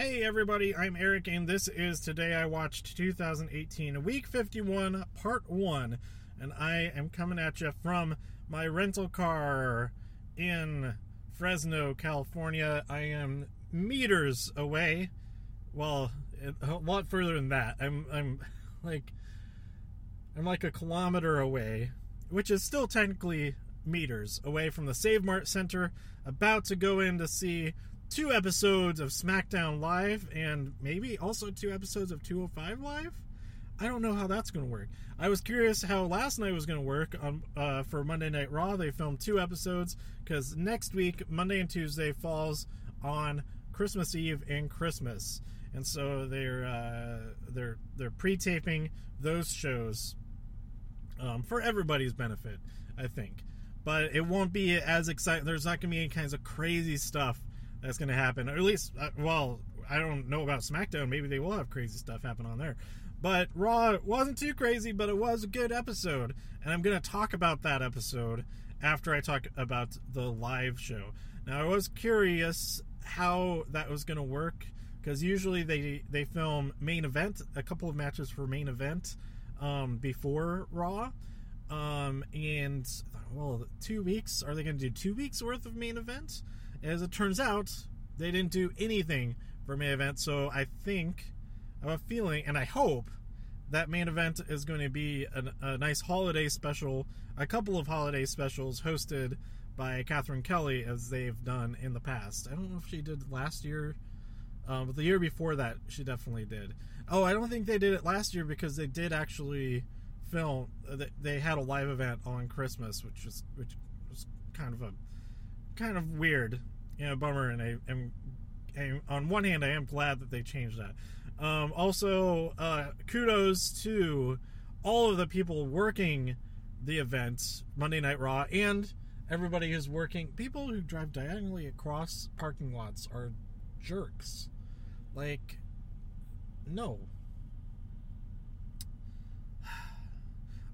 Hey everybody, I'm Eric, and this is Today I Watched 2018, Week 51, Part 1. And I am coming at you from my rental car in Fresno, California. I am meters away. Well, a lot further than that. I'm, I'm like, I'm like a kilometer away, which is still technically meters away from the Save Mart Center. About to go in to see two episodes of SmackDown Live and maybe also two episodes of 205 Live. I don't know how that's going to work. I was curious how last night was going to work uh, for Monday Night Raw. They filmed two episodes because next week, Monday and Tuesday, falls on Christmas Eve and Christmas, and so they're uh, they're they're pre-taping those shows um, for everybody's benefit. I think, but it won't be as exciting. There's not going to be any kinds of crazy stuff that's going to happen. Or at least, uh, well, I don't know about SmackDown. Maybe they will have crazy stuff happen on there. But Raw wasn't too crazy, but it was a good episode. And I'm going to talk about that episode after I talk about the live show. Now, I was curious how that was going to work because usually they they film main event, a couple of matches for main event um, before Raw. Um, and well, two weeks. Are they going to do two weeks worth of main event? As it turns out, they didn't do anything for main event. So I think, I have a feeling, and I hope that main event is going to be an, a nice holiday special, a couple of holiday specials hosted by Catherine Kelly as they've done in the past. I don't know if she did last year, um, but the year before that she definitely did. Oh, I don't think they did it last year because they did actually film. They had a live event on Christmas, which was which was kind of a kind of weird, know, bummer. And I am, on one hand, I am glad that they changed that. Um, also, uh, kudos to all of the people working the event, Monday Night Raw, and everybody who's working. People who drive diagonally across parking lots are jerks. Like, no.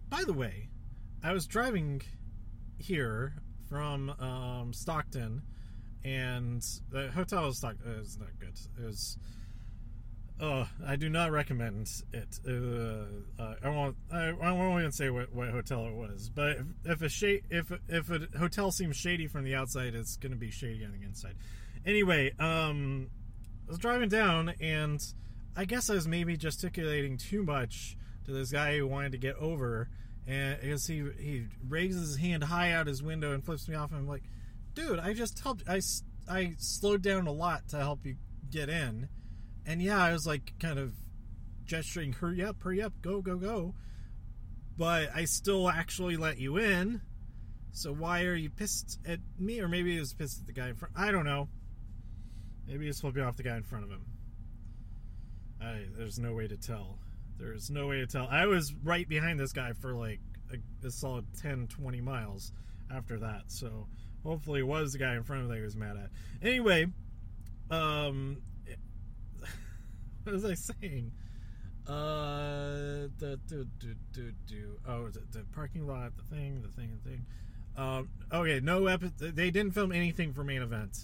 By the way, I was driving here from um, Stockton, and the hotel is, Stock- uh, is not good. It was. Oh, I do not recommend it. Uh, uh, I won't. I, I, won't even say what, what hotel it was. But if, if a shade, if if a hotel seems shady from the outside, it's going to be shady on the inside. Anyway, um, I was driving down, and I guess I was maybe gesticulating too much to this guy who wanted to get over, and as he he raises his hand high out his window and flips me off, and I'm like, dude, I just helped. I I slowed down a lot to help you get in, and yeah, I was like kind of gesturing, hurry up, hurry up, go, go, go. But I still actually let you in. So why are you pissed at me? Or maybe he was pissed at the guy in front. I don't know. Maybe he's flipping off the guy in front of him. I, there's no way to tell. There's no way to tell. I was right behind this guy for like a, a solid 10, 20 miles after that. So hopefully it was the guy in front of me that he was mad at. Anyway, um, what was I saying? Uh, the, do, do, do, do. Oh, the, the parking lot, the thing, the thing, the thing. Um, okay, no They didn't film anything for main event.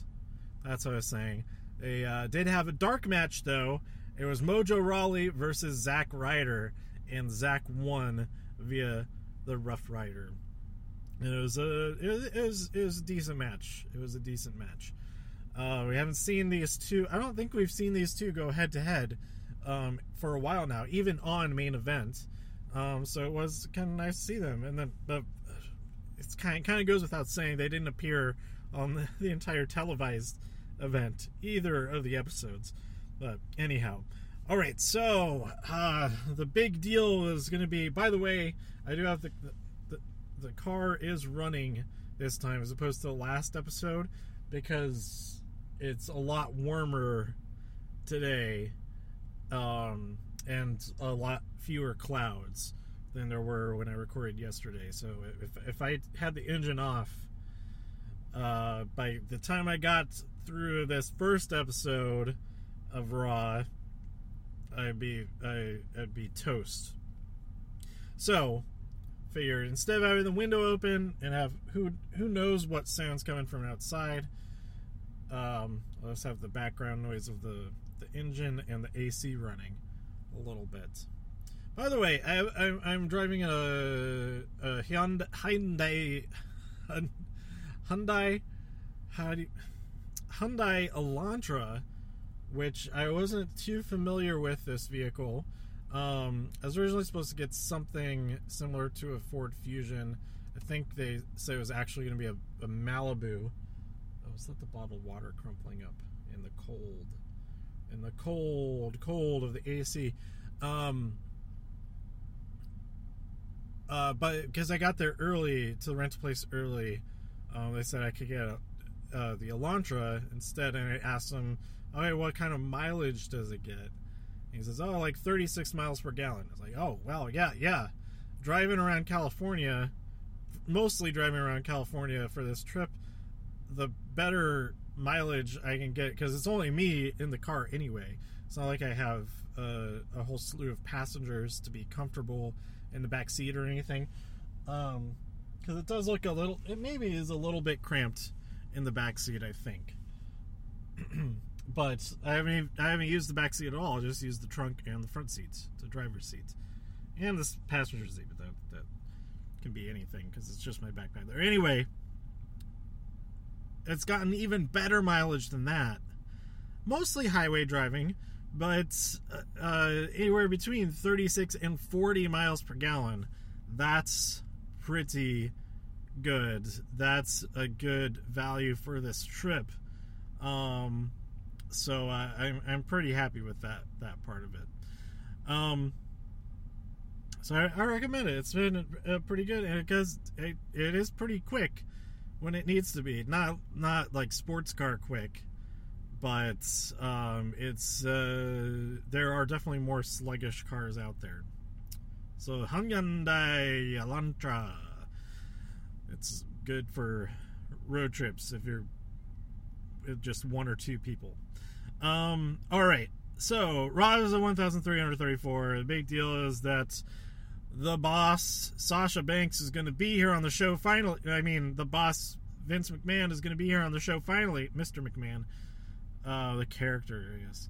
That's what I was saying. They uh, did have a dark match though, it was Mojo Rawley versus Zack Ryder, and Zack won via the Rough Rider. It was a it was, it was a decent match. It was a decent match. Uh, we haven't seen these two. I don't think we've seen these two go head to head for a while now, even on main event. Um, so it was kind of nice to see them. And then, but it's kind kind of goes without saying they didn't appear on the, the entire televised event either of the episodes. But anyhow, all right. So uh, the big deal is going to be. By the way, I do have the, the car is running this time as opposed to the last episode because it's a lot warmer today um, and a lot fewer clouds than there were when I recorded yesterday. So if if I had the engine off, uh, by the time I got through this first episode of Raw, I'd be I, I'd be toast. So, figured instead of having the window open and have who who knows what sounds coming from outside, Um, let's have the background noise of the the engine and the AC running a little bit. By the way, I, I, I'm driving a, a Hyundai Hyundai Hyundai how do you, Hyundai Elantra, which I wasn't too familiar with this vehicle. Um, I was originally supposed to get something similar to a Ford Fusion. I think they said it was actually going to be a, a Malibu. Oh, was that the bottled water crumpling up in the cold? In the cold, cold of the AC. Um, uh, but because I got there early to rent a place early, um, they said I could get uh, the Elantra instead, and I asked them, "Okay, what kind of mileage does it get?" He says, "Oh, like 36 miles per gallon." I was like, "Oh, well, yeah, yeah." Driving around California, mostly driving around California for this trip, the better mileage I can get because it's only me in the car anyway. It's not like I have a whole slew of passengers to be comfortable in the back seat or anything. Um, because it does look a little, it maybe is a little bit cramped in the back seat, I think. but I haven't even, I haven't used the back seat at all. I just used the trunk and the front seats, the driver's seats, and the passenger seat. But that that can be anything because it's just my backpack there. Anyway, it's gotten even better mileage than that. Mostly highway driving, but uh, uh, anywhere between 36 and 40 miles per gallon. That's pretty good. That's a good value for this trip. Um, so uh, I'm I'm pretty happy with that that part of it. Um, so I, I recommend it. It's been uh, pretty good, and because it, it is pretty quick when it needs to be. Not not like sports car quick, but um, it's uh, there are definitely more sluggish cars out there. So Hyundai Elantra. It's good for road trips if you're just one or two people. Um, all right. So, Raw is a 1,334. The big deal is that the boss, Sasha Banks, is going to be here on the show finally. I mean, the boss, Vince McMahon, is going to be here on the show finally. Mr. McMahon, uh, the character, I guess.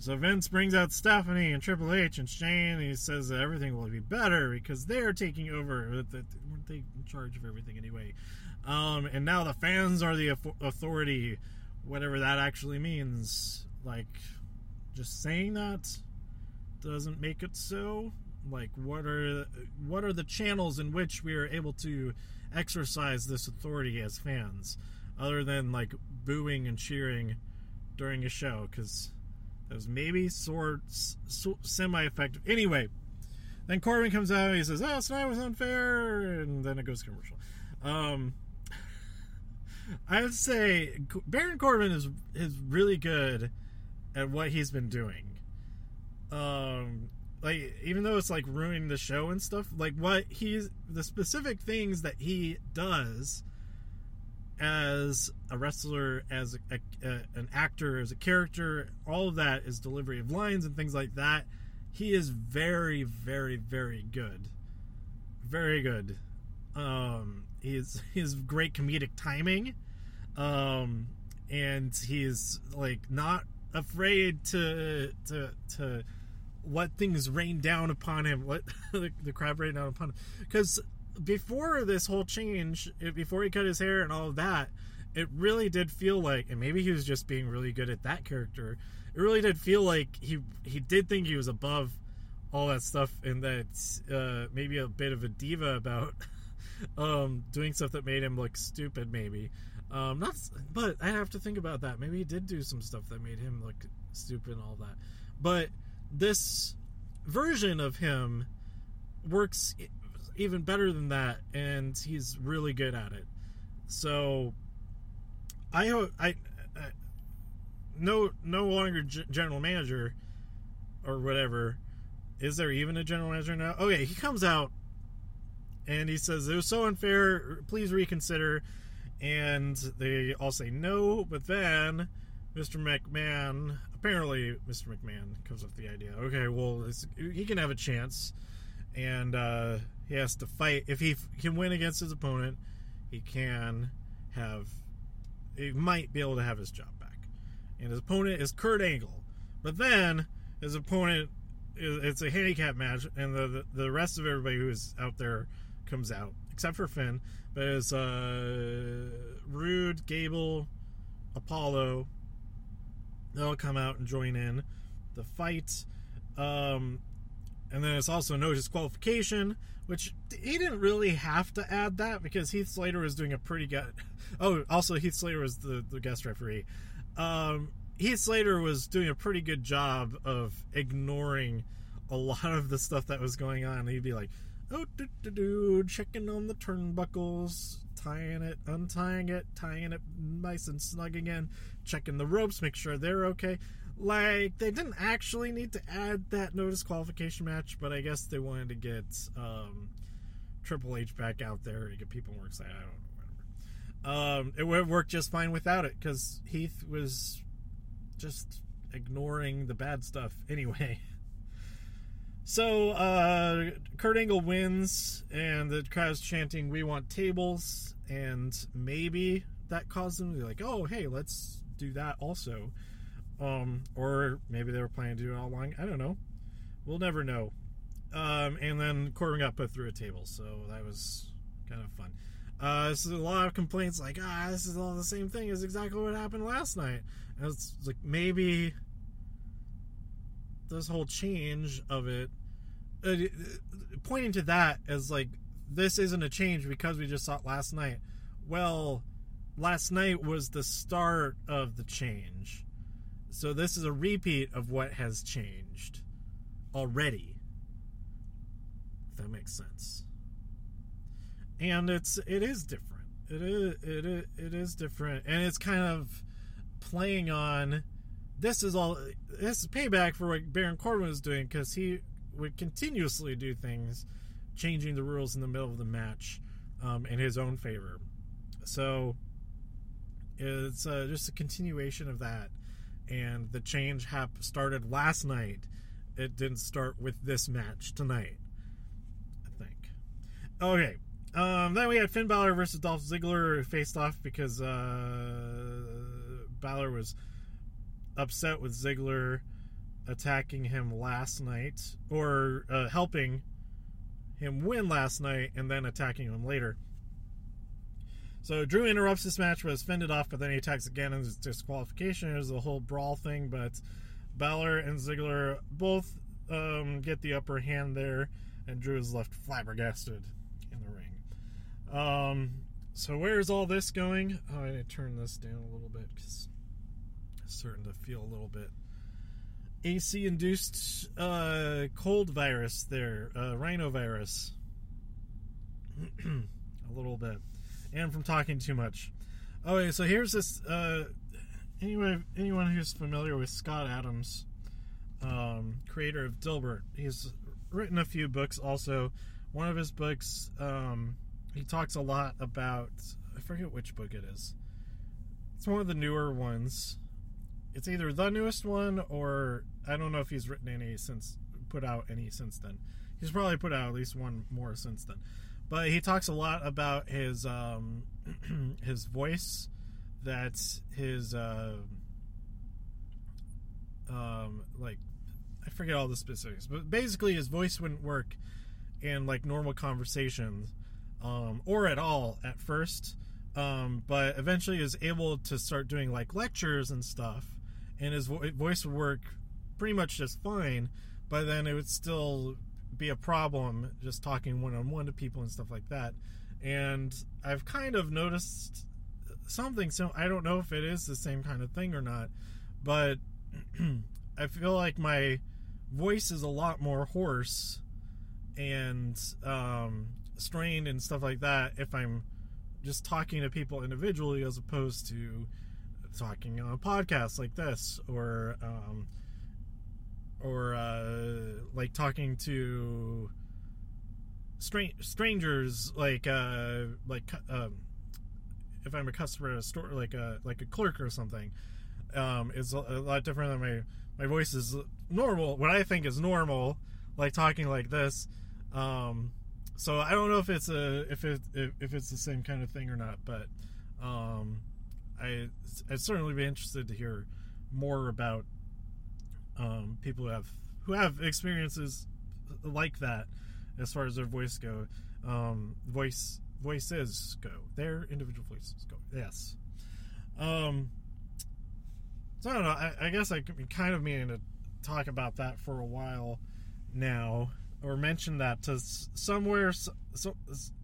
So Vince brings out Stephanie and Triple H and Shane, and he says that everything will be better because they're taking over. Weren't they in charge of everything anyway? Um, and now the fans are the authority, whatever that actually means. Like, just saying that doesn't make it so. Like, what are what are the channels in which we are able to exercise this authority as fans, other than like booing and cheering during a show? Because that was maybe sort so, semi-effective. Anyway, then Corbin comes out. he says, "Oh, tonight was unfair," and then it goes commercial. Um, I would say Baron Corbin is is really good at what he's been doing. Um, like even though it's like ruining the show and stuff, like what he's the specific things that he does as a wrestler, as a, a, an actor, as a character, all of that is delivery of lines and things like that. He is very, very, very good. Very good. Um, he's he's great comedic timing, um, and he's like not afraid to to to let things rain down upon him. Let the, the crowd rain down upon him because before this whole change, before he cut his hair and all of that, it really did feel like, and maybe he was just being really good at that character. It really did feel like he he did think he was above all that stuff, and that uh, maybe a bit of a diva about um, doing stuff that made him look stupid. Maybe um, not, but I have to think about that. Maybe he did do some stuff that made him look stupid and all that. But this version of him works even better than that, and he's really good at it. So I hope I, I no no longer g- general manager or whatever. Is there even a general manager now? Oh yeah, he comes out and he says it was so unfair. Please reconsider. And they all say no, but then Mr. McMahon, apparently Mr. McMahon comes up with the idea. Okay, well he can have a chance, and uh, he has to fight. If he can win against his opponent, he can have. He might be able to have his job back. and his opponent is Kurt Angle. But then his opponent, it's a handicap match, and the the, the rest of everybody who's out there comes out except for Finn. But it's uh, Roode, Gable, Apollo. They'll come out and join in the fight. Um, and then it's also no disqualification, which he didn't really have to add that because Heath Slater was doing a pretty good. Oh, also Heath Slater was the, the guest referee. Um, Heath Slater was doing a pretty good job of ignoring a lot of the stuff that was going on. He'd be like, "Oh, do, do, do, checking on the turnbuckles, tying it, untying it, tying it nice and snug again, checking the ropes, make sure they're okay." Like they didn't actually need to add that no disqualification match, but I guess they wanted to get um, Triple H back out there to get people more excited. I don't know, whatever. Um, it would have worked just fine without it because Heath was just ignoring the bad stuff anyway. So uh, Kurt Angle wins, and the crowd's chanting, "We want tables," and maybe that caused them to be like, "Oh, hey, let's do that also." Um, or maybe they were planning to do it all along. I don't know. We'll never know. Um, and then Corbin got put through a table, so that was kind of fun. Uh, so a lot of complaints like, ah, this is all the same thing as exactly what happened last night. And it's like maybe this whole change of it, uh, pointing to that as like this isn't a change because we just saw it last night. Well, last night was the start of the change so this is a repeat of what has changed already. If that makes sense. And it's it is different. It is it is, it is different, and it's kind of playing on. This is all. This is payback for what Baron Corbin was doing because he would continuously do things, changing the rules in the middle of the match, um, in his own favor. So it's uh, just a continuation of that and the change hap- started last night. It didn't start with this match tonight. I think. Okay. Um, then we had Finn Balor versus Dolph Ziggler faced off because uh, Balor was upset with Ziggler attacking him last night or uh, helping him win last night and then attacking him later. So Drew interrupts this match, but is fended off, but then he attacks again and it's disqualification. There's a whole brawl thing, but Balor and Ziggler both um, get the upper hand there, and Drew is left flabbergasted in the ring. Um, so where's all this going? Oh, I need to turn this down a little bit because starting to feel a little bit AC induced uh, cold virus there, uh, rhinovirus. a little bit and from talking too much. Okay, so here's this. Uh, anyway, anyone who's familiar with Scott Adams, um, creator of Dilbert, he's written a few books. Also, one of his books, um, he talks a lot about. I forget which book it is. It's one of the newer ones. It's either the newest one or I don't know if he's written any since put out any since then. He's probably put out at least one more since then. But he talks a lot about his um, his voice. That's his uh, um, like I forget all the specifics, but basically his voice wouldn't work in like normal conversations um, or at all at first. Um, but eventually is able to start doing like lectures and stuff, and his vo- voice would work pretty much just fine. But then it would still be a problem just talking one on one to people and stuff like that. And I've kind of noticed something. So I don't know if it is the same kind of thing or not, but I feel like my voice is a lot more hoarse and um, strained and stuff like that if I'm just talking to people individually as opposed to talking on a podcast like this or um, or uh, like talking to stra- strangers, like uh, like um, if I'm a customer at a store, like a like a clerk or something, um, is a, lot different than my my voice is normal. What I think is normal, like talking like this. Um, so I don't know if it's a if it if it's the same kind of thing or not, but um, I I'd certainly be interested to hear more about um, people who have who have experiences like that as far as their voice go. Um, voice voices go. Their individual voices go. Yes. Um, so I don't know. I, I guess I kind of meaning to talk about that for a while now, or mention that to somewhere, so,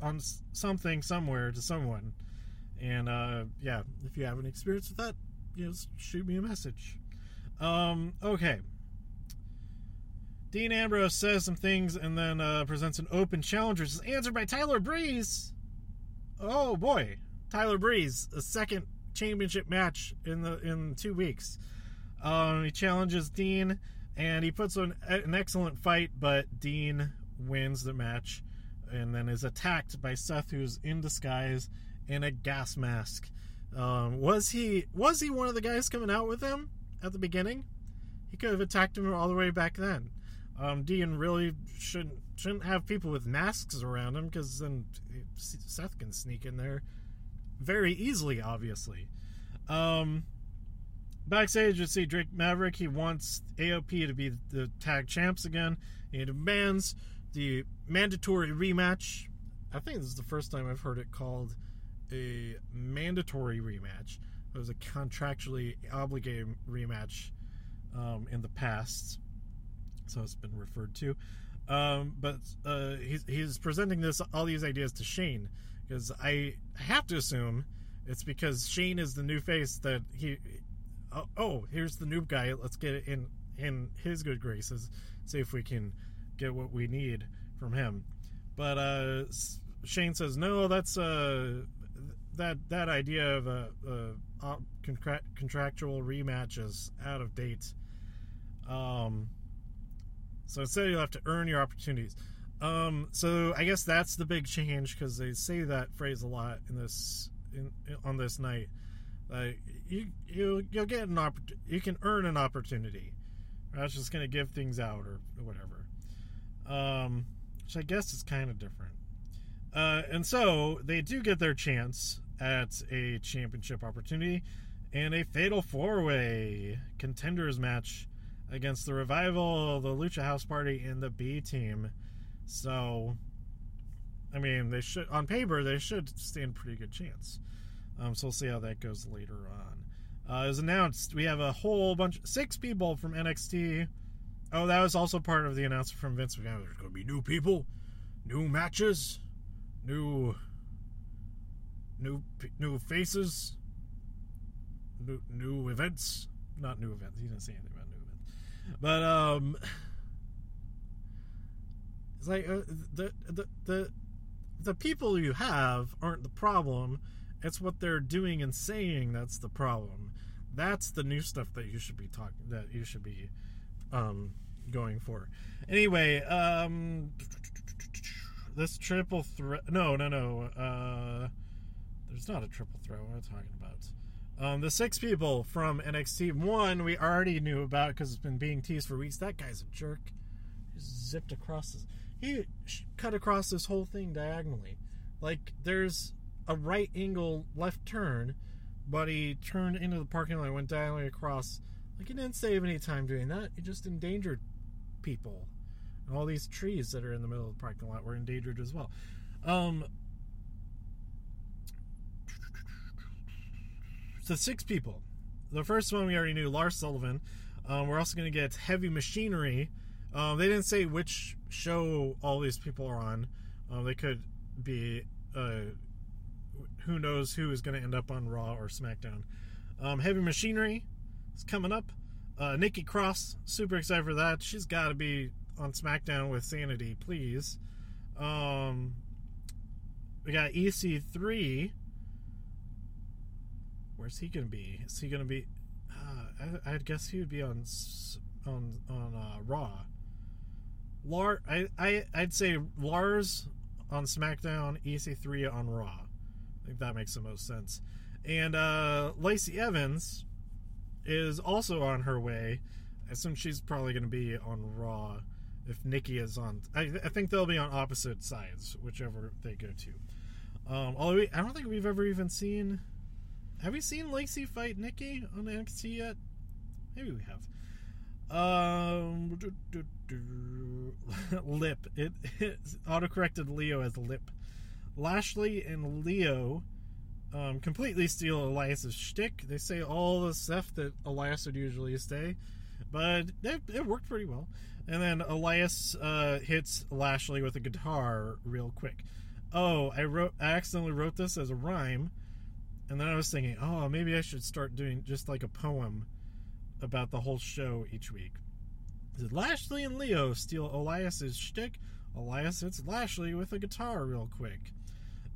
on something somewhere to someone. And uh, yeah, if you have an experience with that, you know, shoot me a message. Um, okay. Dean Ambrose says some things and then uh, presents an open challenge, which is answered by Tyler Breeze. Oh boy, Tyler Breeze, a second championship match in the in two weeks. Um, he challenges Dean, and he puts on an excellent fight, but Dean wins the match, and then is attacked by Seth, who's in disguise in a gas mask. Um, was he was he one of the guys coming out with him at the beginning? He could have attacked him all the way back then. Um, Dean really shouldn't shouldn't have people with masks around him because then Seth can sneak in there very easily, obviously. Um, backstage, you see Drake Maverick. He wants AOP to be the tag champs again. He demands the mandatory rematch. I think this is the first time I've heard it called a mandatory rematch. It was a contractually obligated rematch um, in the past, so it's been referred to. Um, but uh, he's he's presenting this all these ideas to Shane because I have to assume it's because Shane is the new face that he. Oh, oh, here's the noob guy. Let's get in in his good graces. See if we can get what we need from him. But uh, Shane says no. That's uh, that that idea of a, a contractual rematch is out of date. Um, so instead, you'll have to earn your opportunities. Um, so I guess that's the big change because they say that phrase a lot in this in, on this night. Uh, you you you'll get an opportunity. You can earn an opportunity. That's just to give things out or, or whatever. Um, which I guess is kind of different. Uh, and so they do get their chance at a championship opportunity and a fatal four way contenders match against the Revival, the Lucha House Party, and the B Team. So, I mean, they should on paper they should stand pretty good chance. Um, so we'll see how that goes later on. Uh, was announced, we have a whole bunch, six people from NXT. Oh, that was also part of the announcement from Vince McMahon. There's going to be new people, new matches, new, new, new faces, new, new events. Not new events. He didn't say anything about new events, but um. It's like uh, the the the the people you have aren't the problem. It's what they're doing and saying that's the problem. That's the new stuff that you should be talking that you should be um, going for. Anyway, um, this triple threat. No, no, no. Uh, there's not a triple threat. What am I talking about? Um, the six people from NXT. One we already knew about because it's been being teased for weeks. That guy's a jerk. He zipped across this he cut across this whole thing diagonally. Like there's a right angle left turn, but he turned into the parking lot and went diagonally across. Like he didn't save any time doing that. He just endangered people. And all these trees that are in the middle of the parking lot were endangered as well. Um, so six people. The first one we already knew, Lars Sullivan. Um, we're also going to get Heavy Machinery um, they didn't say which show all these people are on. Um, they could be, uh, who knows who is going to end up on Raw or SmackDown. Um, Heavy Machinery is coming up. Uh, Nikki Cross, super excited for that. She's got to be on SmackDown with Sanity, please. Um, we got EC3. Where's he to be? Is he to be? Uh, I, I guess he would be on on on uh, Raw. Lars, I, I, I'd say Lars on SmackDown, EC3 on Raw. I think that makes the most sense. And uh, Lacey Evans is also on her way. I assume she's probably going to be on Raw if Nikki is on. I, I, think they'll be on opposite sides, whichever they go to. Um, although we, I don't think we've ever even seen. Have we seen Lacey fight Nikki on NXT yet? Maybe we have. Um, do, do, do. lip. It, it autocorrected Lio as lip. Lashley and Lio um, completely steal Elias's shtick. They say all the stuff that Elias would usually say, but it, it worked pretty well. And then Elias uh, hits Lashley with a guitar real quick. Oh, I wrote. I accidentally wrote this as a rhyme, and then I was thinking, oh, maybe I should start doing just like a poem about the whole show each week. Did Lashley and Lio steal Elias's shtick. Elias hits Lashley with a guitar real quick.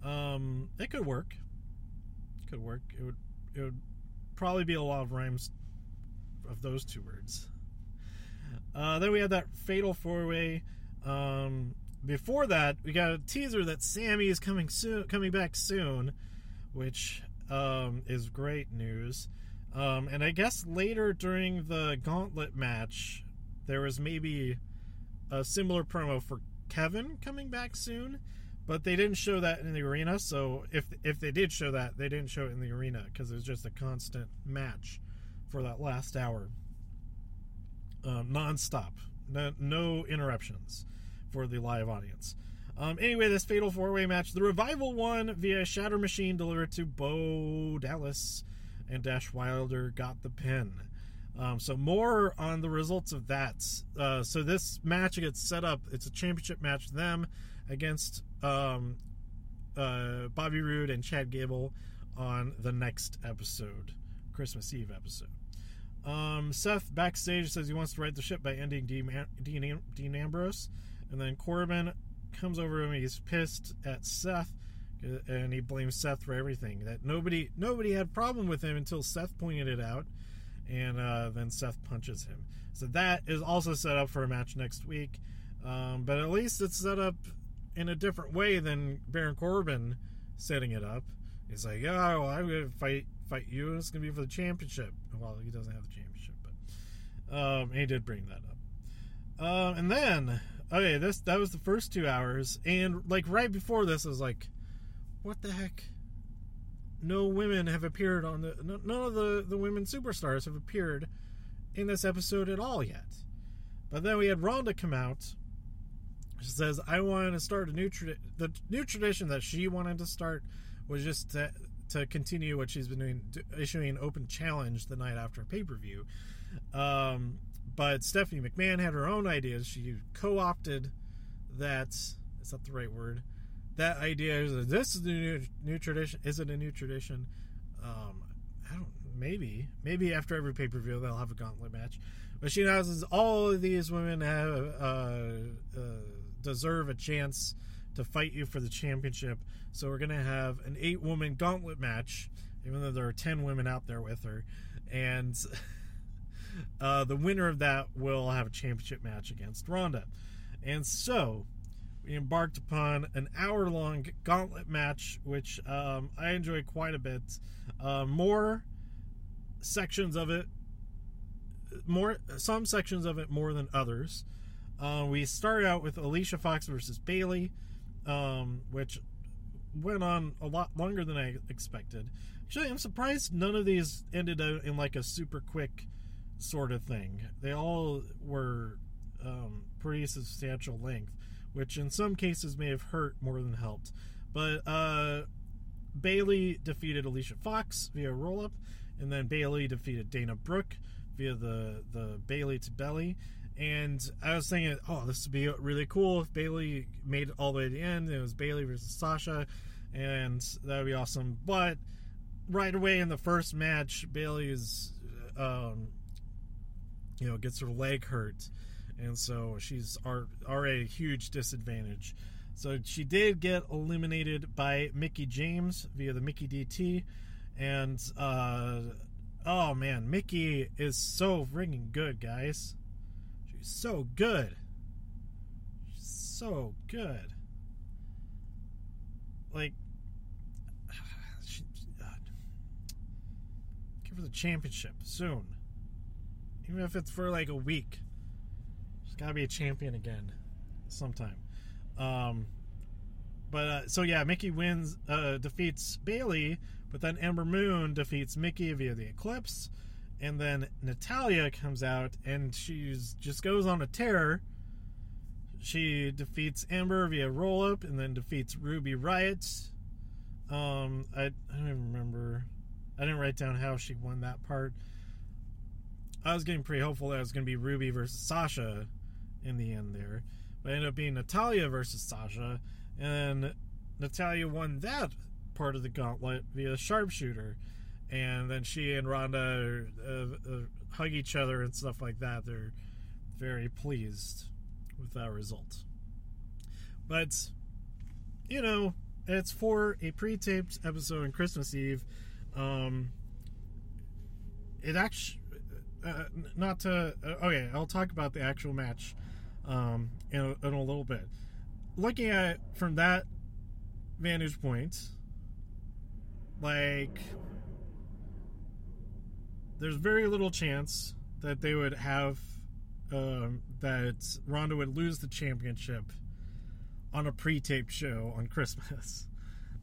Um, it could work. It could work. It would. It would probably be a lot of rhymes of those two words. Uh, then we had that fatal four way. Um, before that, we got a teaser that Sammy is coming soon, coming back soon, which um, is great news. Um, and I guess later during the gauntlet match, there was maybe a similar promo for Kevin coming back soon, but they didn't show that in the arena. So if if they did show that, they didn't show it in the arena because it was just a constant match for that last hour, um, nonstop, no, no interruptions for the live audience. Um, anyway, this fatal four way match, the revival won via Shatter Machine delivered to Bo Dallas, and Dash Wilder got the pin. Um, so more on the results of that. Uh, so this match gets set up. It's a championship match. Them against um, uh, Bobby Roode and Chad Gable on the next episode, Christmas Eve episode. Um, Seth backstage says he wants to right the ship by ending Dean, Dean, Dean Ambrose, and then Corbin comes over him. He's pissed at Seth, and he blames Seth for everything. That nobody nobody had problem with him until Seth pointed it out, and uh, then Seth punches him. So that is also set up for a match next week, um, but at least it's set up in a different way than Baron Corbin setting it up. He's like, "Oh, well, I'm gonna fight fight you, and it's gonna be for the championship." Well, he doesn't have the championship, but um, he did bring that up. Uh, and then okay, this that was the first two hours, and like right before this, I was like, what the heck? No women have appeared on the none of the the women superstars have appeared in this episode at all yet. But then we had Ronda come out. She says, "I want to start a new tradition. The new tradition that she wanted to start was just to to continue what she's been doing, issuing an open challenge the night after pay per view. Um, but Stephanie McMahon had her own ideas. She co-opted that. Is that the right word? That idea is this is the new, new tradition. Is it a new tradition? Um, I don't. Maybe. Maybe after every pay per view they'll have a gauntlet match. But she announces all of these women have uh, uh, deserve a chance to fight you for the championship. So we're gonna have an eight woman gauntlet match, even though there are ten women out there with her, and. Uh, the winner of that will have a championship match against Ronda. And so we embarked upon an hour long gauntlet match, which um, I enjoyed quite a bit. Uh, more sections of it, more some sections of it more than others. Uh, we started out with Alicia Fox versus Bayley, um, which went on a lot longer than I expected. Actually, I'm surprised none of these ended out in like a super quick sort of thing. They all were um, pretty substantial length, which in some cases may have hurt more than helped. But uh, Bayley defeated Alicia Fox via roll up, and then Bayley defeated Dana Brooke via the the Bayley to belly. And I was thinking, oh, this would be really cool if Bayley made it all the way to the end. It was Bayley versus Sasha, and that would be awesome. But right away in the first match, Bayley is um, you know, gets her leg hurt, and so she's already a huge disadvantage. So she did get eliminated by Mickie James via the Mickie DT, and uh, oh man, Mickie is so freaking good, guys. She's so good. She's so good. Like, she, uh, give her the championship soon even if it's for like a week. She's got to be a champion again, sometime. Um, but uh, so yeah, Mickie wins, uh, defeats Bayley, but then Ember Moon defeats Mickie via the Eclipse, and then Natalya comes out and she's just goes on a tear. She defeats Ember via roll up and then defeats Ruby Riott. Um, I, I don't even remember. I didn't write down how she won that part. I was getting pretty hopeful that it was going to be Ruby versus Sasha in the end there. But it ended up being Natalya versus Sasha. And Natalya won that part of the gauntlet via sharpshooter. And then she and Ronda uh, uh, hug each other and stuff like that. They're very pleased with that result. But, you know, it's for a pre taped episode on Christmas Eve. Um, it actually uh, not to uh, okay i'll talk about the actual match um, in, a, in a little bit looking at it from that vantage point like there's very little chance that they would have um, that Ronda would lose the championship on a pre-taped show on Christmas.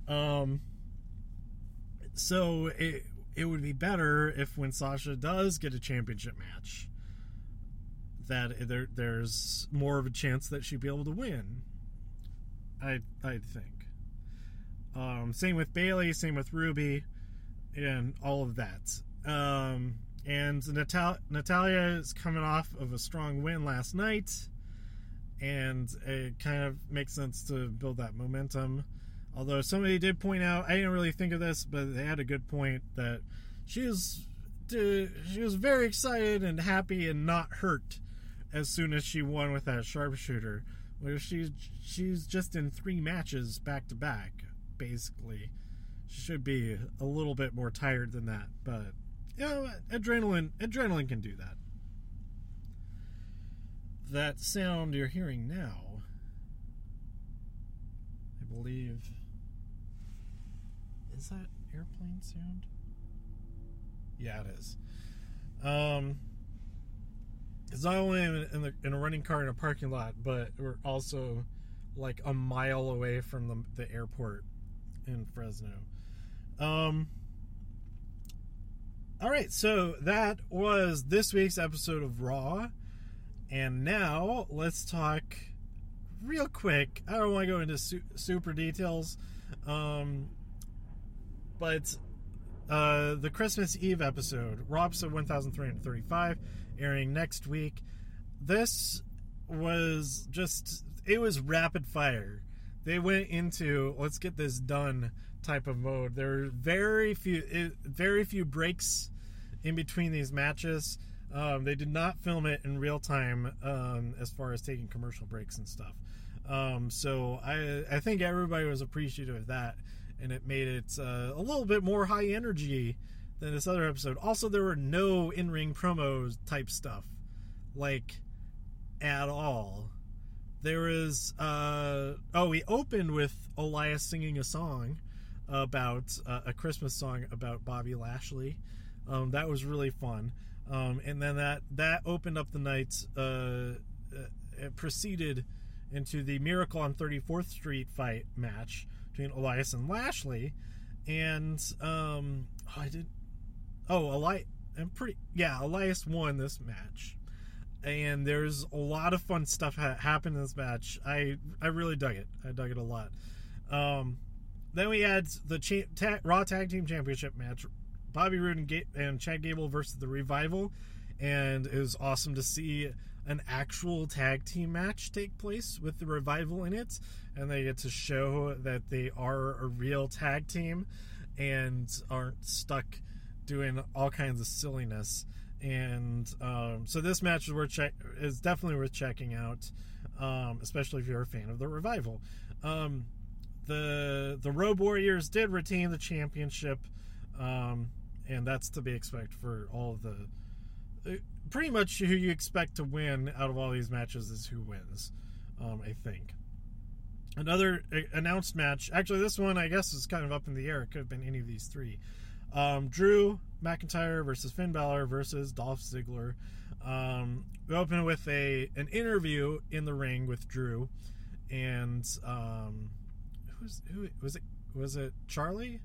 Um, so it it would be better if when Sasha does get a championship match, that there there's more of a chance that she'd be able to win. I I think. Um, same with Bayley, same with Ruby, and all of that. Um, and Natal- Natalya is coming off of a strong win last night, and it kind of makes sense to build that momentum. Although somebody did point out, I didn't really think of this, but they had a good point that she was she was very excited and happy and not hurt as soon as she won with that sharpshooter. Where she's she's just in three matches back to back, basically. She should be a little bit more tired than that, but you know, adrenaline adrenaline can do that. That sound you're hearing now, I believe, is that airplane sound? Yeah, it is. Um, it's not only in, the, in a running car in a parking lot, but we're also like a mile away from the, the airport in Fresno. Um, all right, so that was this week's episode of Raw. And now let's talk real quick. I don't want to go into su- super details, um, but uh, the Christmas Eve episode, Raw episode 1335, airing next week. This was just, it was rapid fire. They went into let's get this done type of mode. There were very few, very few breaks in between these matches. Um, they did not film it in real time um, as far as taking commercial breaks and stuff. Um, so I, I think everybody was appreciative of that and it made it uh, a little bit more high energy than this other episode. Also, there were no in ring promos type stuff, like at all. There was uh, oh, we opened with Elias singing a song about uh, a Christmas song about Bobby Lashley. Um, that was really fun. Um, and then that that opened up the night. Uh, it proceeded into the Miracle on 34th Street fight match, between Elias and Lashley, and um, oh, I did. Oh, Elias, I'm pretty. Yeah, Elias won this match, and there's a lot of fun stuff ha- happened in this match. I I really dug it. I dug it a lot. Um, then we had the cha- ta- Raw Tag Team Championship match: Bobby Roode and, Ga- and Chad Gable versus the Revival, and it was awesome to see an actual tag team match take place with the revival in it and they get to show that they are a real tag team and aren't stuck doing all kinds of silliness and um, so this match is worth check is definitely worth checking out um, especially if you're a fan of the revival um, the the road warriors did retain the championship um, and that's to be expected for all the pretty much who you expect to win out of all these matches is who wins. Um, I think. Another uh, announced match. Actually, this one I guess is kind of up in the air. It could have been any of these three. Um, Drew McIntyre versus Finn Balor versus Dolph Ziggler. Um, we open with a an interview in the ring with Drew, and um, who's who was it? Was it Charlie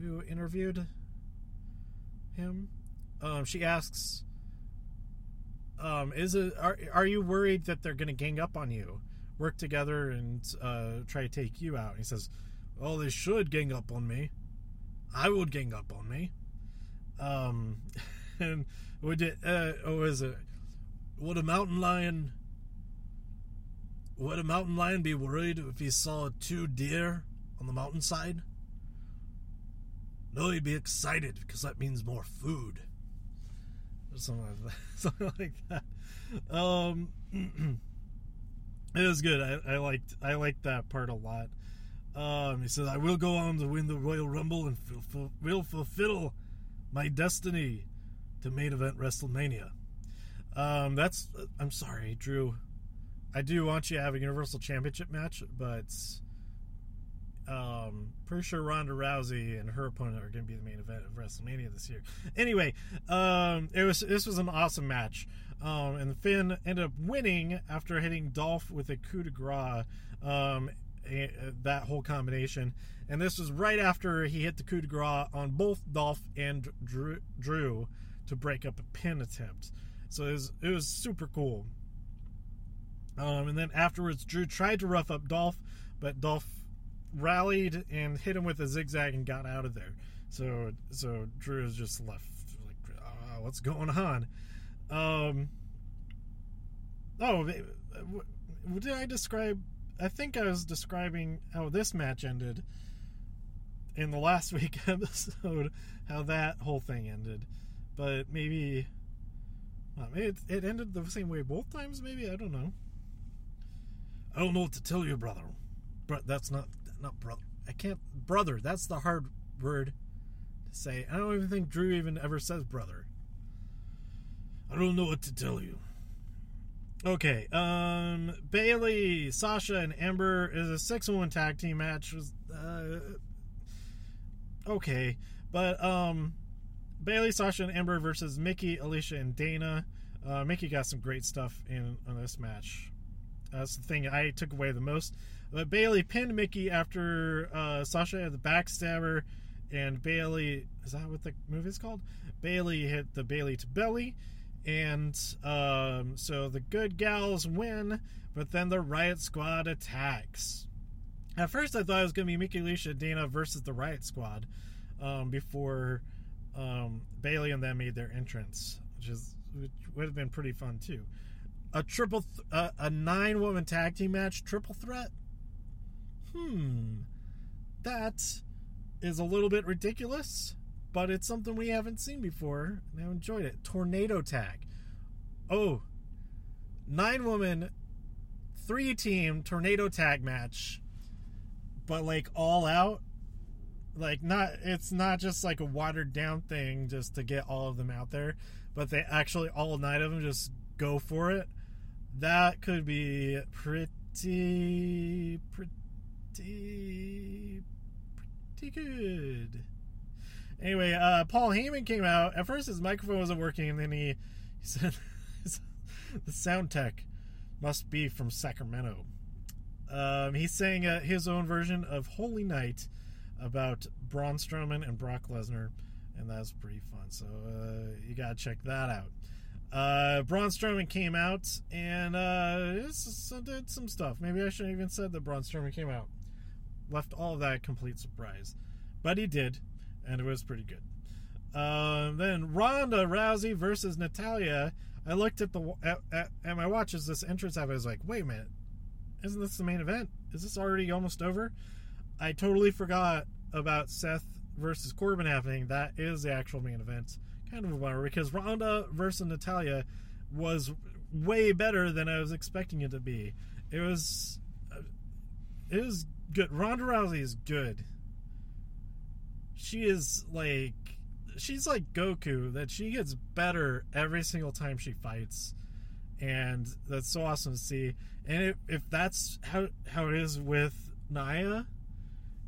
who interviewed him? um, she asks, um, "Is it are are you worried that they're going to gang up on you, work together and uh, try to take you out?" And he says, "Well, they should gang up on me. I would gang up on me." Um, and would it? Uh, oh, is it? Would a mountain lion? Would a mountain lion be worried if he saw two deer on the mountainside? No, he'd be excited because that means more food. Or something like that. something like that. Um, it was good. I, I liked I liked that part a lot. Um, he said, "I will go on to win the Royal Rumble and fulfill, will fulfill my destiny to main event WrestleMania." Um, that's. I'm sorry, Drew. I do want you to have a Universal Championship match, but um, pretty sure Ronda Rousey and her opponent are going to be the main event of WrestleMania this year. Anyway, um, it was this was an awesome match, um, and Finn ended up winning after hitting Dolph with a coup de grace. Um, that whole combination, and this was right after he hit the coup de grace on both Dolph and Drew, Drew to break up a pin attempt. So it was, it was super cool. Um, and then afterwards, Drew tried to rough up Dolph, but Dolph rallied and hit him with a zigzag and got out of there. So so Drew is just left like, oh, what's going on? Um, oh, did I describe? I think I was describing how this match ended in the last week episode, how that whole thing ended. But maybe, well, maybe it, it ended the same way both times. Maybe I don't know. I don't know what to tell you, brother. But that's not not brother. I can't brother. That's the hard word to say. I don't even think Drew even ever says brother. I don't know what to tell you. Okay, um, Bayley, Sasha, and Ember is a six-on-one tag team match. Uh, okay, but um, Bayley, Sasha, and Ember versus Mickie, Alicia, and Dana. Uh, Mickie got some great stuff in on this match. That's the thing I took away the most. But Bayley pinned Mickie after uh, Sasha had the backstabber, and Bayley is that what the move is called? Bayley hit the Bayley to belly, and um, so the good gals win. But then the Riott Squad attacks. At first, I thought it was going to be Mickie Alicia Dana versus the Riott Squad um, before um, Bayley and them made their entrance, which is which would have been pretty fun too. A triple, th- uh, a nine woman tag team match, triple threat hmm, that is a little bit ridiculous, but it's something we haven't seen before, and I enjoyed it. Tornado tag. Oh, nine woman, three team tornado tag match, but like all out. Like not, it's not just like a watered down thing just to get all of them out there, but they actually all nine of them just go for it. That could be pretty, pretty pretty pretty good. Anyway, uh, Paul Heyman came out. At first, his microphone wasn't working, and then he, he said the sound tech must be from Sacramento. Um, he's saying uh, his own version of Holy Night about Braun Strowman and Brock Lesnar, and that's pretty fun. So uh, you gotta check that out. Uh, Braun Strowman came out and uh, did some stuff. Maybe I shouldn't even said that Braun Strowman came out left all that complete surprise. But he did, and it was pretty good. Uh, then Ronda Rousey versus Natalya. I looked at the at, at, at my watch as this entrance happened. I was like, wait a minute, isn't this the main event? Is this already almost over? I totally forgot about Seth versus Corbin happening. That is the actual main event. Kind of a bummer because Ronda versus Natalya was way better than I was expecting it to be. It was uh, it was good. Ronda Rousey is good. She is like she's like Goku that she gets better every single time she fights, and that's so awesome to see. And if, if that's how how it is with Nia,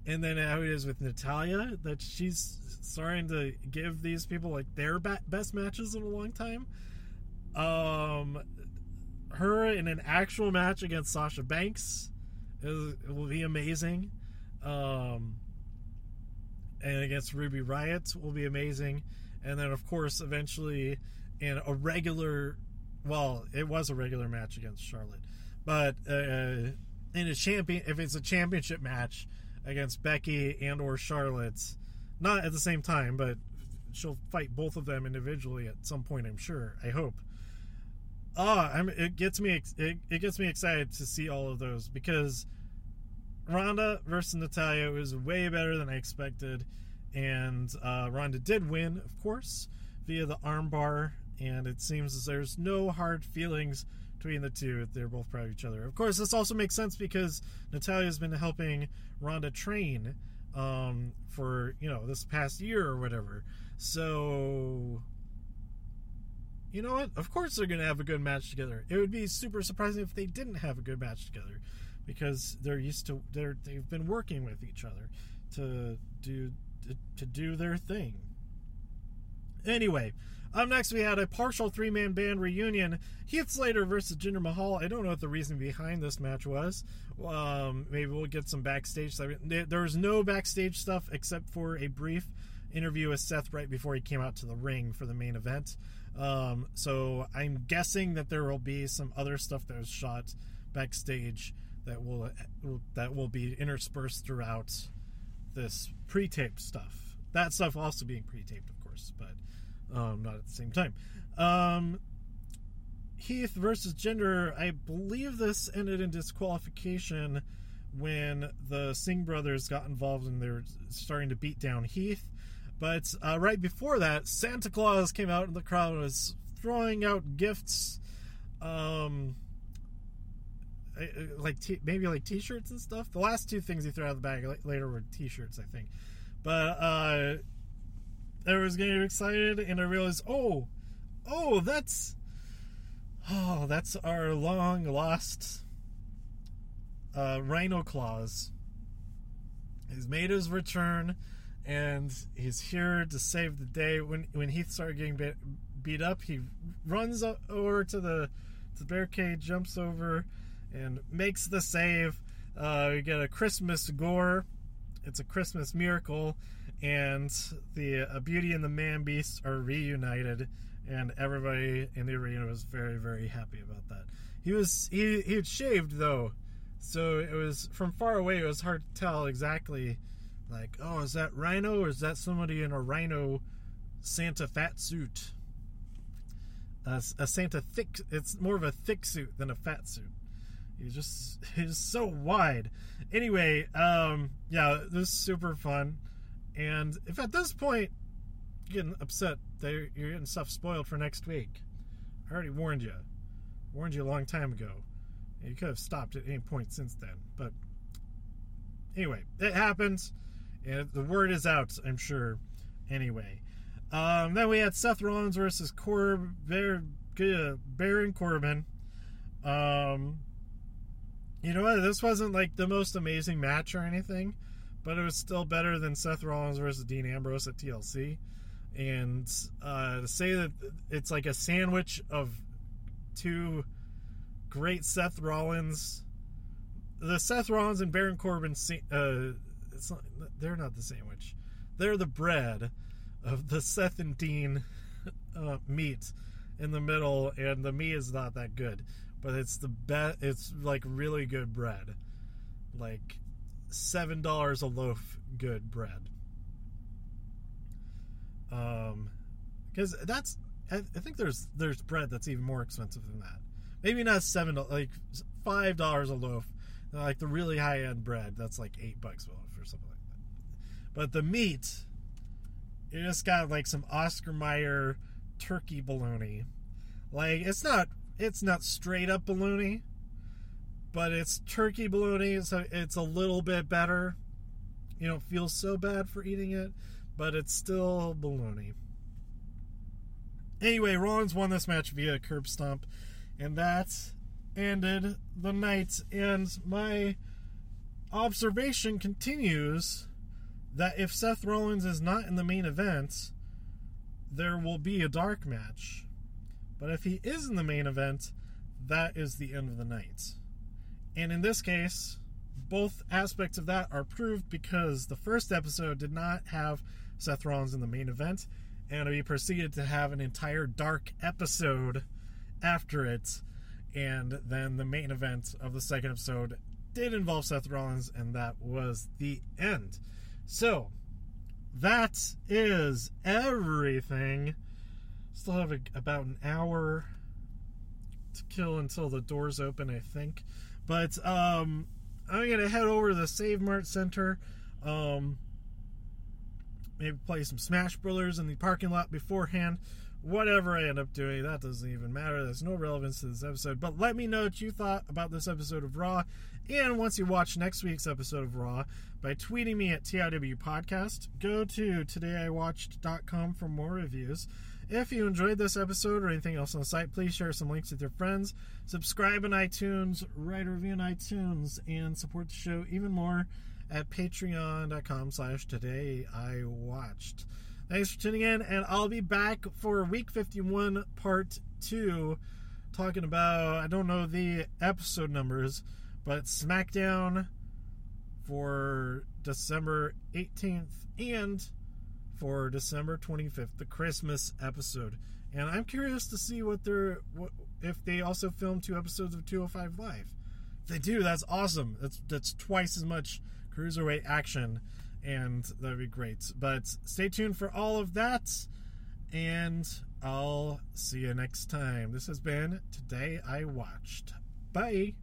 and then how it is with Natalya that she's starting to give these people like their best matches in a long time. Um, her in an actual match against Sasha Banks it will be amazing. Um, and against Ruby Riott will be amazing. and then of course eventually in a regular, well, it was a regular match against Charlotte, but uh, in a champion, if it's a championship match against Becky and or Charlotte, not at the same time, but she'll fight both of them individually at some point. I'm sure. I hope. Ah, I'm. It gets me. It, it gets me excited to see all of those because Ronda versus Natalya was way better than I expected, and uh, Ronda did win, of course, via the armbar. And it seems as there's no hard feelings between the two. They're both proud of each other. Of course, this also makes sense because Natalya's been helping Ronda train um, for you know this past year or whatever. So you know what? Of course they're going to have a good match together. It would be super surprising if they didn't have a good match together because they're used to they're they've been working with each other to do to, to do their thing. Anyway, up next, we had a partial three man band reunion Heath Slater versus Jinder Mahal. I don't know what the reason behind this match was. Um, maybe we'll get some backstage. There was no backstage stuff except for a brief interview with Seth right before he came out to the ring for the main event. Um, so I'm guessing that there will be some other stuff that was shot backstage that will that will be interspersed throughout this pre-taped stuff. That stuff also being pre-taped, of course, but um, not at the same time. Um, Heath versus Jinder. I believe this ended in disqualification when the Singh brothers got involved and they're starting to beat down Heath. But uh, right before that, Santa Claus came out in the crowd and was throwing out gifts, um, like t- maybe like T-shirts and stuff. The last two things he threw out of the bag later were T-shirts, I think. But uh, I was getting excited, and I realized, oh, oh, that's, oh, that's our long lost uh, Rhino Claus. He's made his return, and he's here to save the day. When when Heath started getting beat, beat up, he runs over to the to the barricade, jumps over, and makes the save. Uh, we get a Christmas gore. It's a Christmas miracle and the uh, Beauty and the Man Beast are reunited, and everybody in the arena was very, very happy about that. He was he he had shaved though, so it was from far away. It was hard to tell exactly, like, oh, is that Rhyno or is that somebody in a Rhino Santa fat suit? A Santa thick. It's more of a thick suit than a fat suit. He's just he's so wide. Anyway, um, yeah, this is super fun. And if at this point you're getting upset that you're getting stuff spoiled for next week, I already warned you. Warned you a long time ago. You could have stopped at any point since then. But anyway, it happens. And the word is out, I'm sure. Anyway. Um, then we had Seth Rollins versus Corb, Baron Corbin. Um, you know what? This wasn't like the most amazing match or anything but it was still better than Seth Rollins versus Dean Ambrose at TLC. And uh, to say that it's like a sandwich of two great Seth Rollins, the Seth Rollins and Baron Corbin, uh, not, they're not the sandwich. They're the bread of the Seth and Dean uh, meat in the middle, and the meat is not that good, but it's the best. It's like really good bread, like seven dollars a loaf good bread. Um, because that's I, I, think there's there's bread that's even more expensive than that. Maybe not seven like five dollars a loaf. Like the really high end bread, that's like eight bucks a loaf or something like that. But the meat, it just got like some Oscar Mayer turkey bologna. Like it's not it's not straight up bologna but it's turkey bologna, so it's a little bit better. You don't feel so bad for eating it, but it's still bologna. Anyway, Rollins won this match via curb stomp, and that ended the night. And my observation continues that if Seth Rollins is not in the main event, there will be a dark match. But if he is in the main event, that is the end of the night. And in this case, both aspects of that are proved because the first episode did not have Seth Rollins in the main event, and we proceeded to have an entire dark episode after it. And then the main event of the second episode did involve Seth Rollins, and that was the end. So, that is everything. Still have a, about an hour to kill until the doors open, I think. But um, I'm gonna head over to the Save Mart Center. Um, maybe play some Smash Brothers in the parking lot beforehand. Whatever I end up doing, that doesn't even matter. There's no relevance to this episode. But let me know what you thought about this episode of Raw. And once you watch next week's episode of Raw, by tweeting me at TIW Podcast, go to todayiwatched.com for more reviews. If you enjoyed this episode or anything else on the site, please share some links with your friends. Subscribe in iTunes, write a review in iTunes, and support the show even more at patreon.com slash today I watched. Thanks for tuning in, and I'll be back for week 51, part 2, talking about, I don't know the episode numbers, but SmackDown for December 18th and for December 25th, the Christmas episode. And I'm curious to see what they're what, if they also film two episodes of 205 Live. If they do, that's awesome. That's that's twice as much cruiserweight action, and that'd be great. But stay tuned for all of that, and I'll see you next time. This has been Today I Watched. Bye.